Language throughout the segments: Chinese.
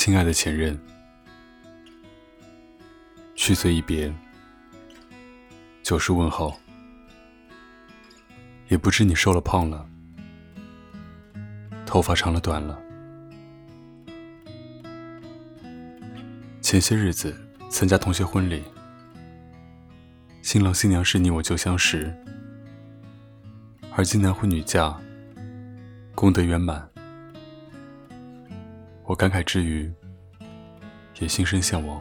亲爱的前任，去岁一别，九十问候，也不知你瘦了胖了，头发长了短了。前些日子参加同学婚礼，新郎新娘是你我旧相识，而今男婚女嫁，功德圆满。我感慨之余，也心生向往。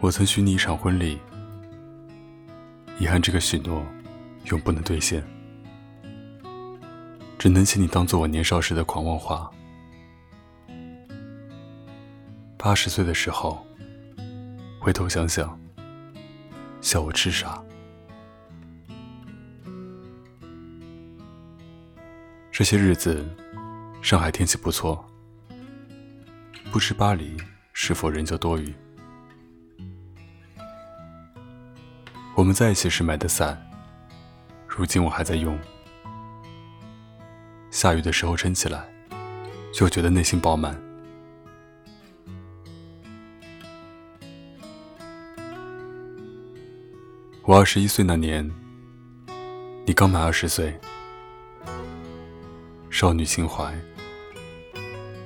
我曾许你一场婚礼，遗憾这个许诺永不能兑现，只能请你当做我年少时的狂妄话。八十岁的时候，回头想想，笑我痴傻。这些日子，上海天气不错，不知巴黎是否仍旧多雨。我们在一起时买的伞，如今我还在用。下雨的时候撑起来，就觉得内心饱满。我二十一岁那年，你刚满二十岁。少女情怀，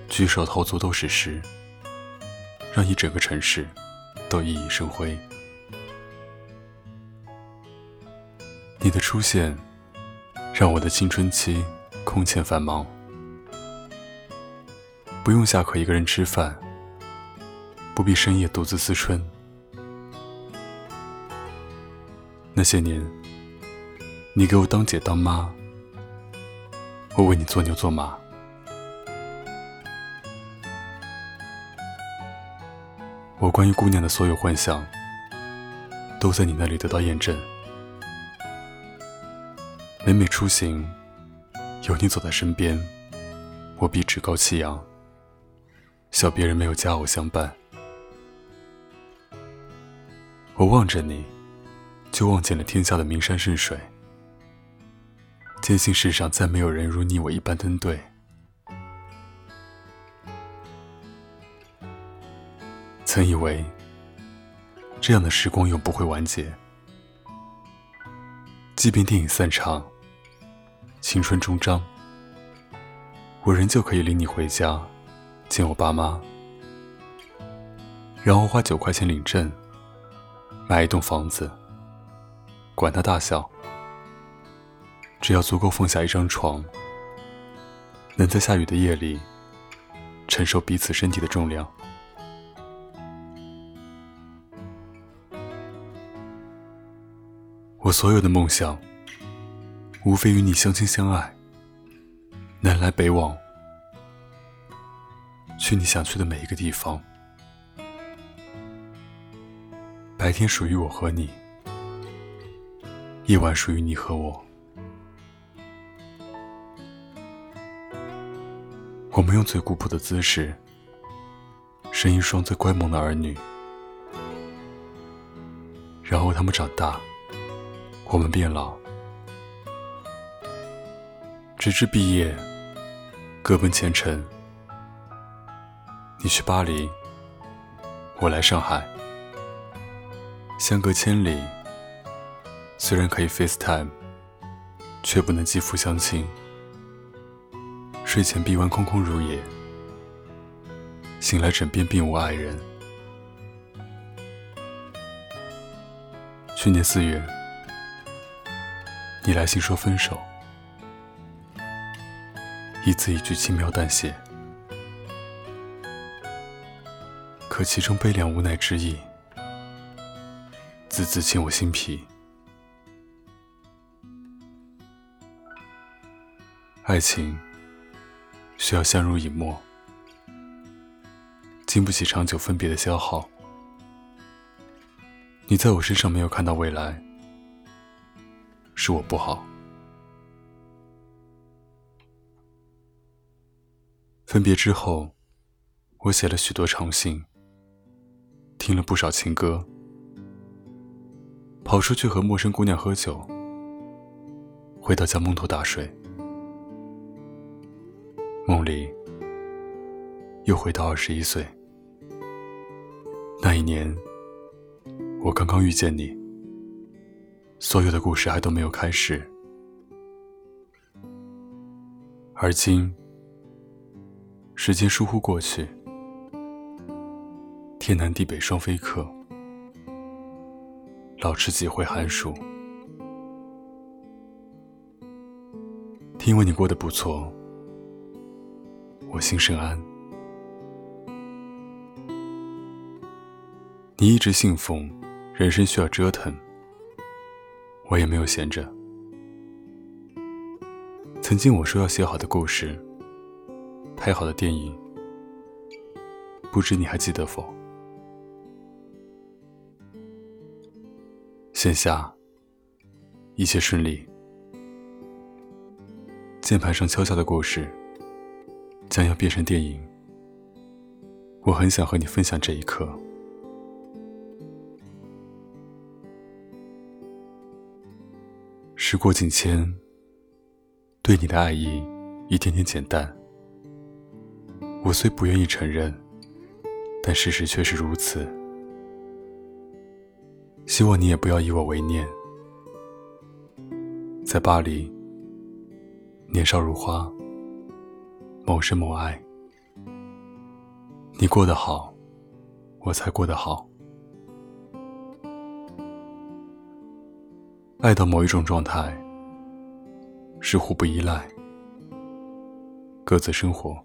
举手投足都是诗，让一整个城市都熠熠生辉。你的出现，让我的青春期空前繁忙，不用下课一个人吃饭，不必深夜独自思春。那些年，你给我当姐当妈。我为你做牛做马，我关于姑娘的所有幻想，都在你那里得到验证。每每出行，有你走在身边，我必趾高气扬，笑别人没有佳偶相伴。我望着你，就望见了天下的名山胜水。坚信世上再没有人如你我一般登对。曾以为这样的时光永不会完结，即便电影散场，青春终章，我仍旧可以领你回家见我爸妈，然后花九块钱领证，买一栋房子，管它大小。只要足够放下一张床，能在下雨的夜里承受彼此身体的重量。我所有的梦想，无非与你相亲相爱，南来北往，去你想去的每一个地方。白天属于我和你，夜晚属于你和我。我们用最古朴的姿势，生一双最乖萌的儿女，然后他们长大，我们变老，直至毕业，各奔前程。你去巴黎，我来上海，相隔千里，虽然可以 FaceTime，却不能肌肤相亲。睡前臂弯空空如也，醒来枕边并无爱人。去年四月，你来信说分手，一字一句轻描淡写，可其中悲凉无奈之意，字字沁我心脾。爱情。需要相濡以沫，经不起长久分别的消耗。你在我身上没有看到未来，是我不好。分别之后，我写了许多长信，听了不少情歌，跑出去和陌生姑娘喝酒，回到家蒙头大睡。梦里又回到二十一岁。那一年，我刚刚遇见你，所有的故事还都没有开始。而今，时间疏忽过去，天南地北双飞客，老吃几回寒暑。听闻你过得不错，我心甚安。你一直信奉人生需要折腾，我也没有闲着。曾经我说要写好的故事，拍好的电影，不知你还记得否？线下一切顺利，键盘上敲下的故事将要变成电影，我很想和你分享这一刻。时过境迁，对你的爱意一点点减淡。我虽不愿意承认，但事实却是如此。希望你也不要以我为念。在巴黎，年少如花，某生某爱。你过得好，我才过得好。爱到某一种状态，是互不依赖，各自生活。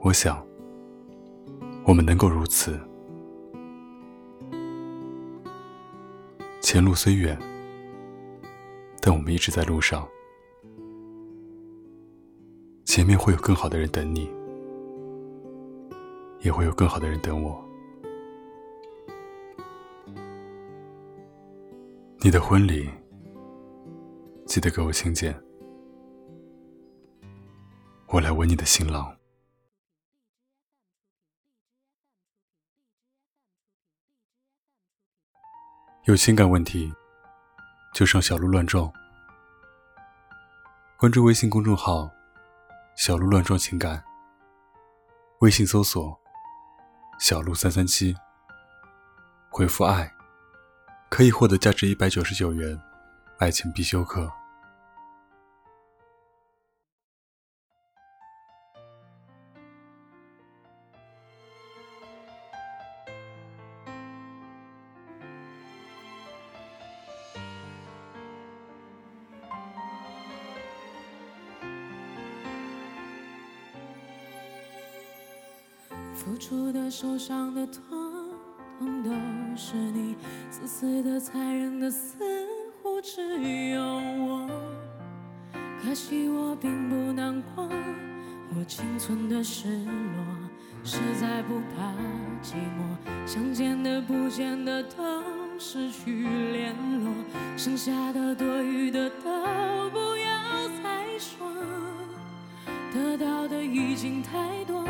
我想，我们能够如此。前路虽远，但我们一直在路上。前面会有更好的人等你，也会有更好的人等我。你的婚礼，记得给我请柬，我来吻你的新郎。有情感问题，就上小鹿乱撞，关注微信公众号“小鹿乱撞情感”，微信搜索“小鹿三三七”，回复“爱”。可以获得价值一百九十九元爱情必修课。付出的、受伤的、痛。都是你，自私的、残忍的，似乎只有我。可惜我并不难过，我仅存的失落，实在不怕寂寞。想见的、不见的都失去联络，剩下的、多余的都不要再说。得到的已经太多，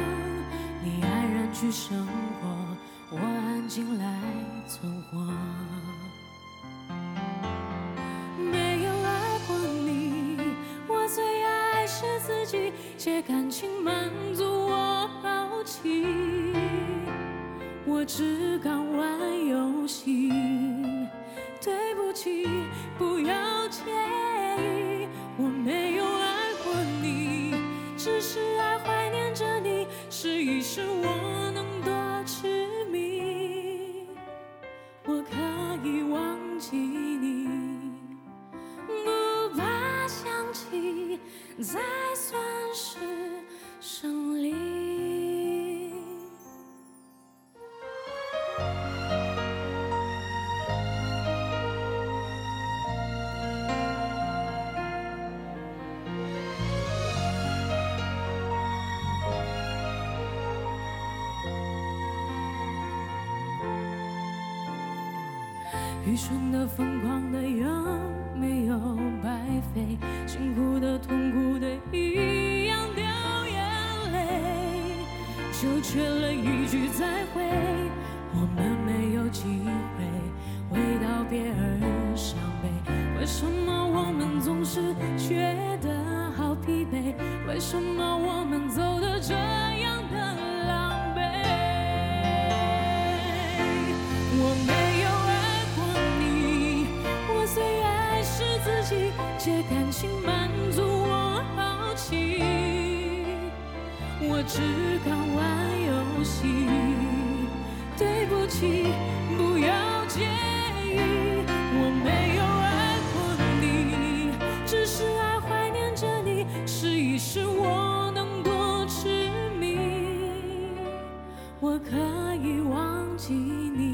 安然去生活。我安静来存活，没有爱过你，我最爱是自己，借感情满足我好奇，我只敢玩游戏，才算愚蠢的、疯狂的，有没有白费？辛苦的、痛苦的，一样掉眼泪，就缺了一句再会。我们没有机会为道别而伤只敢玩游戏。对不起不要介意我没有爱过你只是爱怀念着你试一试我能多痴迷。我可以忘记你